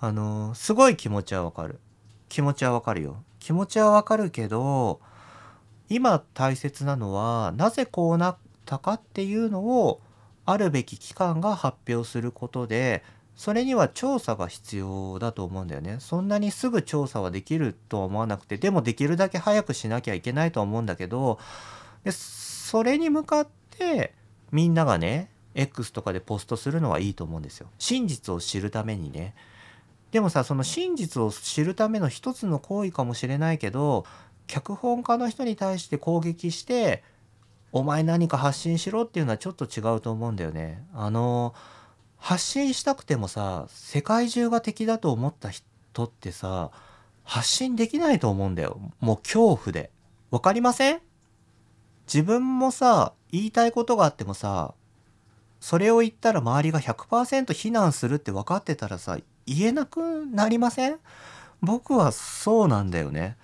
あのすごい気持ちはわかる気持ちはわかるよ気持ちはわかるけど今大切なのはなぜこうなったかっていうのをあるべき機関が発表することでそれには調査が必要だと思うんだよね。そんなにすぐ調査はできるとは思わなくてでもできるだけ早くしなきゃいけないとは思うんだけどでそれに向かってみんながね X とかでポストするのはいいと思うんですよ。真実を知るためにね。でもさその真実を知るための一つの行為かもしれないけど脚本家の人に対して攻撃してお前何か発信しろっていうのはちょっと違うと思うんだよね。あの発信したくてもさ世界中が敵だと思った人ってさ発信できないと思うんだよ。もう恐怖で。わかりません？自分もさ言いたいことがあってもさそれを言ったら周りが100%非難するって分かってたらさ言えなくなりません？僕はそうなんだよね。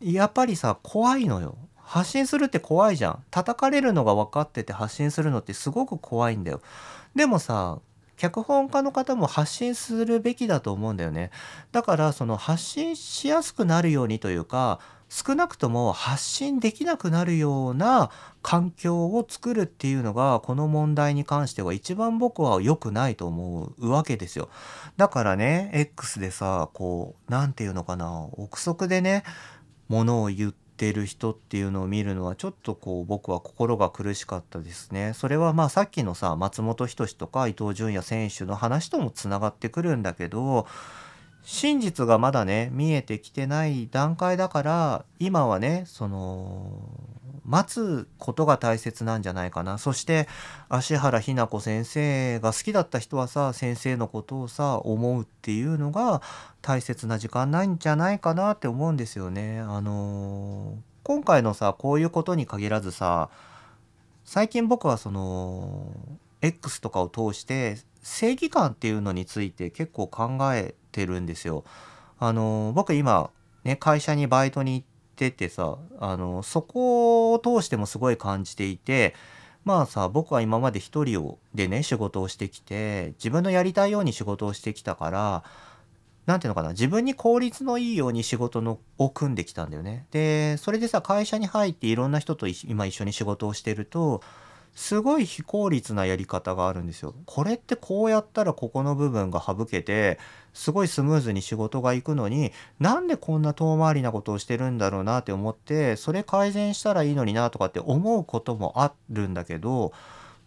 やっぱりさ怖いのよ。発信するって怖いじゃん。叩かれるのが分かってて発信するのってすごく怖いんだよ。でもさ脚本家の方も発信するべきだと思うんだよね。だからその発信しやすくなるようにというか少なくとも発信できなくなるような環境を作るっていうのがこの問題に関しては一番僕は良くないと思うわけですよ。だからね X でさこう何て言うのかな憶測でねものを言っててる人っていうのを見るのはちょっとこう僕は心が苦しかったですね。それはまあさっきのさ松本人志とか伊東純也選手の話ともつながってくるんだけど真実がまだね見えてきてない段階だから今はねその待つことが大切なんじゃないかなそして芦原日奈子先生が好きだった人はさ先生のことをさ思うっていうのが大切な時間なんじゃないかなって思うんですよね。あの今回のさこういうことに限らずさ最近僕はその X とかを通して正義感っていうのについて結構考えてるんですよ。あの僕今ね会社にバイトに行っててさあのそこを通してもすごい感じていてまあさ僕は今まで一人をでね仕事をしてきて自分のやりたいように仕事をしてきたから何ていうのかな自分に効率のいいように仕事のを組んできたんだよね。でそれでさ会社に入っていろんな人と今一緒に仕事をしてるとすごい非効率なやり方があるんですよ。これってこうやったらここの部分が省けてすごいスムーズに仕事がいくのになんでこんな遠回りなことをしてるんだろうなって思ってそれ改善したらいいのになとかって思うこともあるんだけど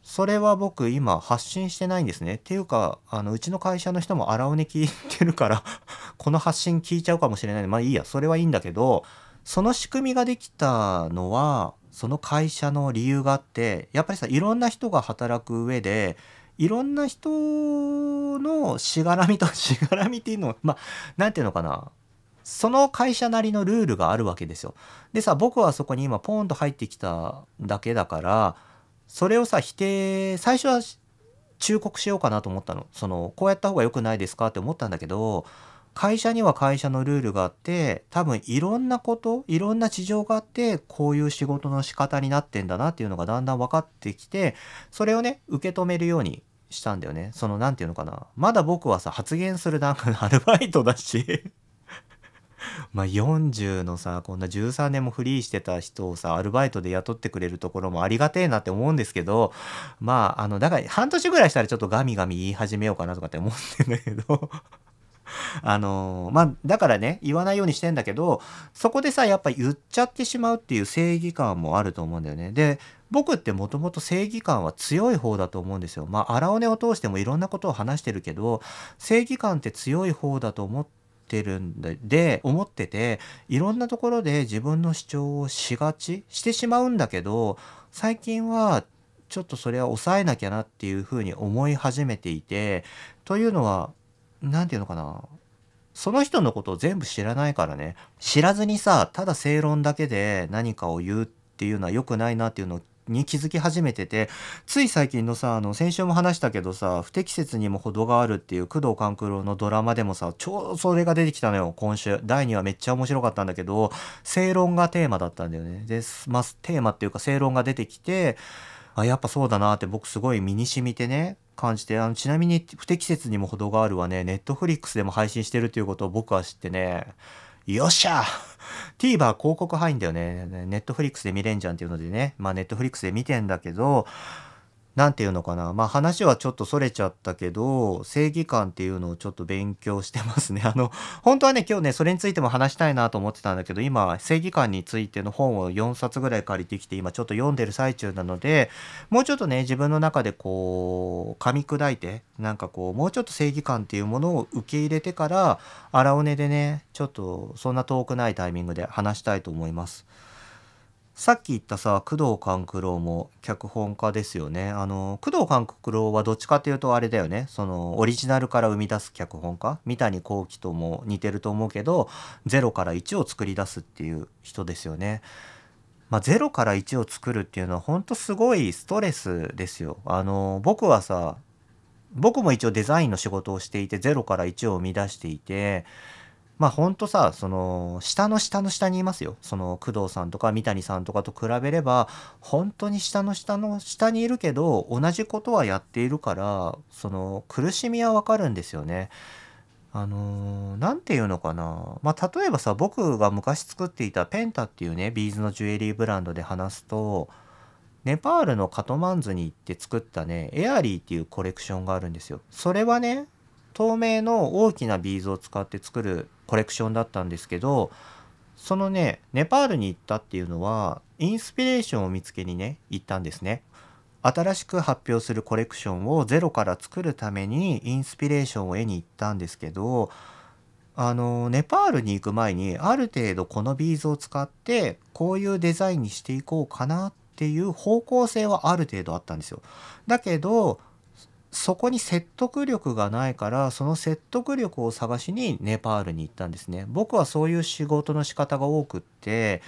それは僕今発信してないんですね。っていうかあのうちの会社の人も荒尾に聞いてるから (laughs) この発信聞いちゃうかもしれないまあいいやそれはいいんだけどその仕組みができたのはその会社の理由があってやっぱりさいろんな人が働く上でいろんな人のしがらみとしがらみっていうの (laughs) まあ何て言うのかなその会社なりのルールがあるわけですよ。でさ僕はそこに今ポーンと入ってきただけだからそれをさ否定最初は忠告しようかなと思ったの。そのこうやった方が良くないですかって思ったんだけど会社には会社のルールがあって多分いろんなこといろんな事情があってこういう仕事の仕方になってんだなっていうのがだんだん分かってきてそれをね受け止めるようにしたんだよね。その何て言うのかな。まだ僕はさ発言する段階の (laughs) アルバイトだし。(laughs) まあ40のさこんな13年もフリーしてた人をさアルバイトで雇ってくれるところもありがてえなって思うんですけどまああのだから半年ぐらいしたらちょっとガミガミ言い始めようかなとかって思ってんだけど。(laughs) あのまあだからね言わないようにしてんだけどそこでさやっぱ言っちゃってしまうっていう正義感もあると思うんだよね。で僕ってもともと正義感は強い方だと思うんですよ。まあ荒尾根を通してもいろんなことを話してるけど正義感って強い方だと思ってるんでで思ってていろんなところで自分の主張をしがちしてしまうんだけど最近はちょっとそれは抑えなきゃなっていうふうに思い始めていてというのは何て言うのかな。その人のことを全部知らないからね。知らずにさただ正論だけで何かを言うっていうのは良くないなっていうのに気づき始めててつい最近のさあの先週も話したけどさ「不適切にも程がある」っていう工藤官九郎のドラマでもさちょうどそれが出てきたのよ今週。第2話めっちゃ面白かったんだけど正論がテーマだったんだよね。で、まあ、テーマっていうか正論が出てきてあやっぱそうだなって僕すごい身に染みてね感じてあのちなみに不適切にも程があるはねネットフリックスでも配信してるということを僕は知ってねよっしゃ !TVer 広告入んだよね。ネットフリックスで見れんじゃんっていうのでね。まあネットフリックスで見てんだけど、何て言うのかな。まあ話はちょっとそれちゃったけど、正義感っていうのをちょっと勉強してますね。(laughs) あの、本当はね、今日ね、それについても話したいなと思ってたんだけど、今、正義感についての本を4冊ぐらい借りてきて、今ちょっと読んでる最中なので、もうちょっとね、自分の中でこう、噛み砕いて、なんかこう、もうちょっと正義感っていうものを受け入れてから、荒尾根でね、ちょっとそんな遠くないタイミングで話したいと思います。さっき言ったさ工藤官九郎も脚本家ですよねあの工藤官九郎はどっちかっていうとあれだよねそのオリジナルから生み出す脚本家？三谷幸喜とも似てると思うけど0から1を作り出すっていう人ですよね。まあ、0から1を作るっていうのは本当すごいストレスですよ。あの僕はさ僕も一応デザインの仕事をしていて0から1を生み出していてまあほんとさその下の下の下にいますよその工藤さんとか三谷さんとかと比べれば本当に下の下の下にいるけど同じことはやっているからその苦しみはわかるんですよね。あの何、て言うのかなまあ例えばさ僕が昔作っていたペンタっていうねビーズのジュエリーブランドで話すとネパールのカトマンズに行って作ったねエアリーっていうコレクションがあるんですよ。それはね透明の大きなビーズを使って作るコレクションだったんですけどそのねネパールに行ったっていうのはインスピレーションを見つけにね行ったんですね。新しく発表するコレクションをゼロから作るためにインスピレーションを得に行ったんですけどあのネパールに行く前にある程度このビーズを使ってこういうデザインにしていこうかなっていう方向性はある程度あったんですよ。だけどそこに説得力がないからその説得力を探しにネパールに行ったんですね僕はそういう仕事の仕方が多くって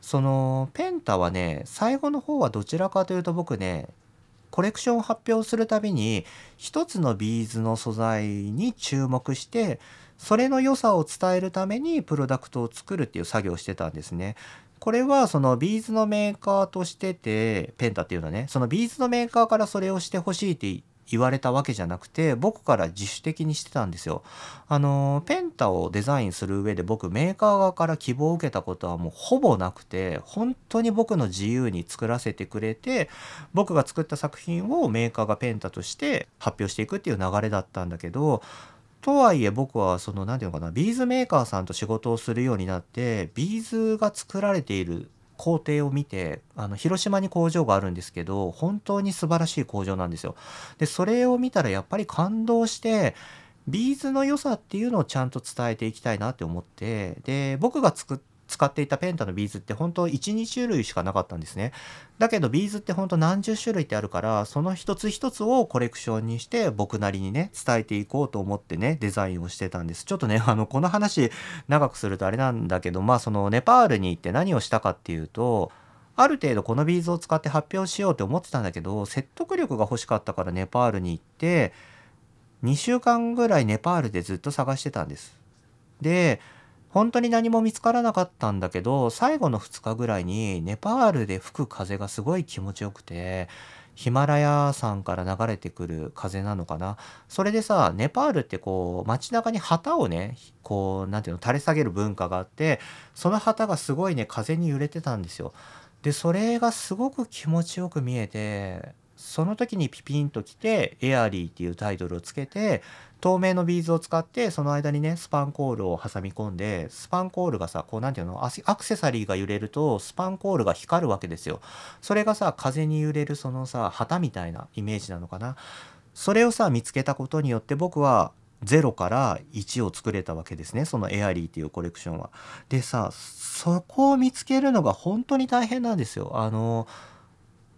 そのペンタはね最後の方はどちらかというと僕ねコレクションを発表するたびに一つのビーズの素材に注目してそれの良さを伝えるためにプロダクトを作るっていう作業をしてたんですね。これはそのビーズのメーカーとしててペンタっていうのはねそのビーズのメーカーからそれをしてほしいって言われたわけじゃなくて僕から自主的にしてたんですよ。あのペンタをデザインする上で僕メーカー側から希望を受けたことはもうほぼなくて本当に僕の自由に作らせてくれて僕が作った作品をメーカーがペンタとして発表していくっていう流れだったんだけどとはいえ僕はその何て言うのかなビーズメーカーさんと仕事をするようになってビーズが作られている工程を見てあの広島に工場があるんですけど本当に素晴らしい工場なんですよ。でそれを見たらやっぱり感動してビーズの良さっていうのをちゃんと伝えていきたいなって思ってで僕が作っ使っていたペンタのビーズって本当12種類しかなかったんですね。だけどビーズって本当何十種類ってあるからその一つ一つをコレクションにして僕なりにね伝えていこうと思ってねデザインをしてたんです。ちょっとね (laughs) あのこの話長くするとあれなんだけどまあそのネパールに行って何をしたかっていうとある程度このビーズを使って発表しようって思ってたんだけど説得力が欲しかったからネパールに行って2週間ぐらいネパールでずっと探してたんです。で本当に何も見つからなかったんだけど最後の2日ぐらいにネパールで吹く風がすごい気持ちよくてヒマラヤ山から流れてくる風なのかなそれでさネパールってこう街中に旗をねこう何ていうの垂れ下げる文化があってその旗がすごいね風に揺れてたんですよ。でそれがすごく気持ちよく見えてその時にピピンときて「エアリー」っていうタイトルをつけて透明のビーズを使ってその間にねスパンコールを挟み込んでスパンコールがさこう何て言うのアクセサリーが揺れるとスパンコールが光るわけですよ。それがさ風に揺れるそのさ旗みたいなイメージなのかな。それをさ見つけたことによって僕は0から1を作れたわけですねそのエアリーっていうコレクションは。でさそこを見つけるのが本当に大変なんですよ。あの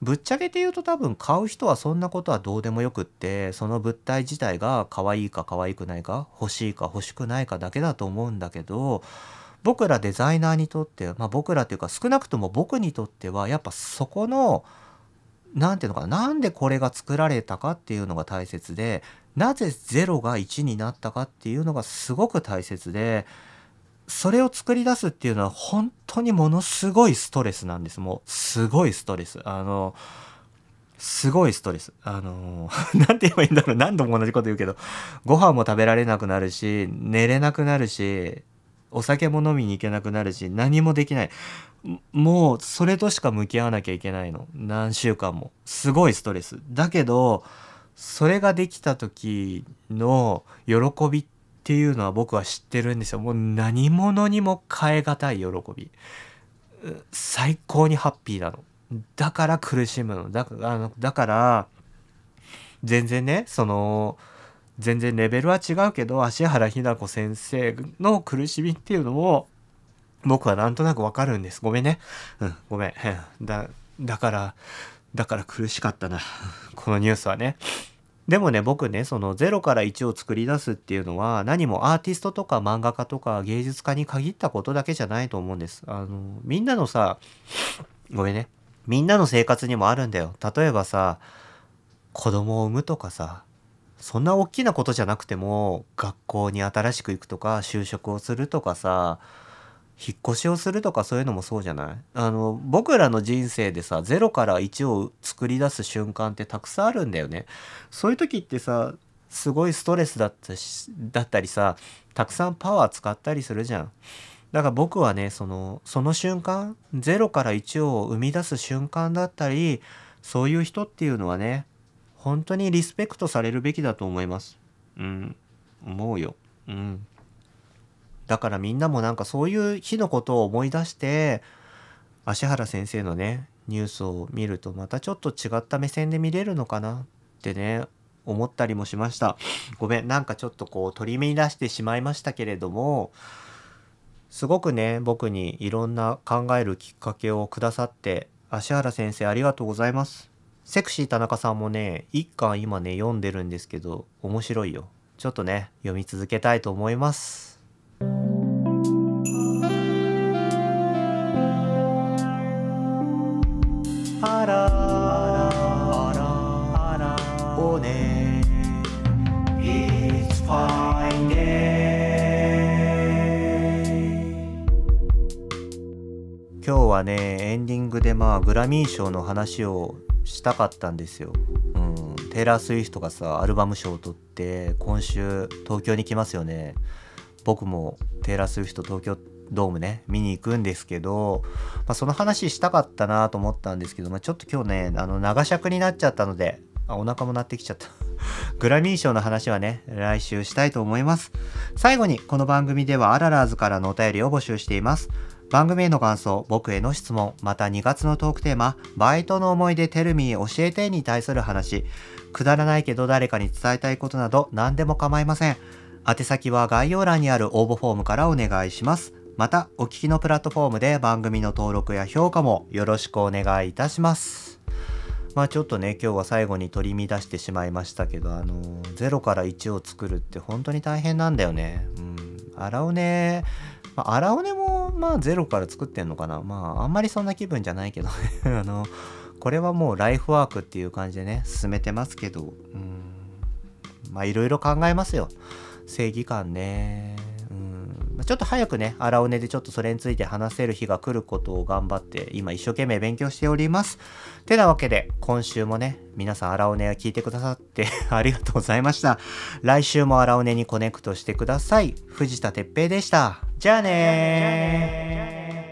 ぶっちゃけて言うと多分買う人はそんなことはどうでもよくってその物体自体が可愛いか可愛くないか欲しいか欲しくないかだけだと思うんだけど僕らデザイナーにとってまあ僕らっていうか少なくとも僕にとってはやっぱそこの何ていうのかななんでこれが作られたかっていうのが大切でなぜ0が1になったかっていうのがすごく大切でそれを作り出すっていうのは本当にものすごいストレスなんです。もうすごいストレス。あのすごいストレス。あの (laughs) 何て言えばいいんだろう。何度も同じこと言うけど。ご飯も食べられなくなるし寝れなくなるしお酒も飲みに行けなくなるし何もできない。もうそれとしか向き合わなきゃいけないの。何週間も。すごいストレス。だけどそれができた時の喜びっっていうのは僕は知ってるんですよもう何者にも代え難い喜び最高にハッピーなのだから苦しむのだからだから全然ねその全然レベルは違うけど芦原日奈子先生の苦しみっていうのも僕はなんとなくわかるんです。ごめんね。うん、ごめん。だ、だから、だから苦しかったな。(laughs) このニュースはね。でもね、僕ね、その0から1を作り出すっていうのは、何もアーティストとか漫画家とか芸術家に限ったことだけじゃないと思うんです。あの、みんなのさ、ごめんね。みんなの生活にもあるんだよ。例えばさ、子供を産むとかさ、そんな大きなことじゃなくても、学校に新しく行くとか、就職をするとかさ、引っ越しをするとかそういうのもそうじゃない？あの僕らの人生でさ0から1を作り出す瞬間ってたくさんあるんだよね。そういう時ってさすごいストレスだったしだったりさたくさんパワー使ったりするじゃん。だから僕はねそのその瞬間0から1を生み出す瞬間だったりそういう人っていうのはね本当にリスペクトされるべきだと思います。うん、思うよ。うん。だからみんなもなんかそういう日のことを思い出して芦原先生のねニュースを見るとまたちょっと違った目線で見れるのかなってね思ったりもしました。ごめんなんかちょっとこう取り乱してしまいましたけれどもすごくね僕にいろんな考えるきっかけをくださって芦原先生ありがとうございます。セクシー田中さんもね一巻今ね読んでるんですけど面白いよ。ちょっとね読み続けたいと思います。あらあらあらおね It's fine day 今日はねエンディングでまあグラミー賞の話をしたかったんですよ。うん、テイラー・スウィフトがさアルバム賞を取って今週東京に来ますよね。僕もテイラー・スウィフト東京ドームね見に行くんですけど、まあ、その話したかったなと思ったんですけど、まあ、ちょっと今日ねあの長尺になっちゃったのであお腹も鳴ってきちゃった。(laughs) グラミー賞の話はね来週したいと思います。最後にこの番組ではアララーズからのお便りを募集しています。番組への感想、僕への質問、また2月のトークテーマ、バイトの思い出テルミー教えてに対する話、くだらないけど誰かに伝えたいことなど何でも構いません。宛先は概要欄にある応募フォームからお願いします。また、お聞きのプラットフォームで番組の登録や評価もよろしくお願いいたします。まあちょっとね、今日は最後に取り乱してしまいましたけど、あの、0から1を作るって本当に大変なんだよね。うん。荒尾根、まあ、荒尾根もまあ0から作ってんのかな。まああんまりそんな気分じゃないけどね。(laughs) あの、これはもうライフワークっていう感じでね、進めてますけど、うん。まあいろいろ考えますよ。正義感ねうん。ちょっと早くね、荒尾根でちょっとそれについて話せる日が来ることを頑張って、今一生懸命勉強しております。てなわけで、今週もね、皆さん荒尾根を聞いてくださって (laughs) ありがとうございました。来週も荒尾根にコネクトしてください。藤田哲平でした。じゃあね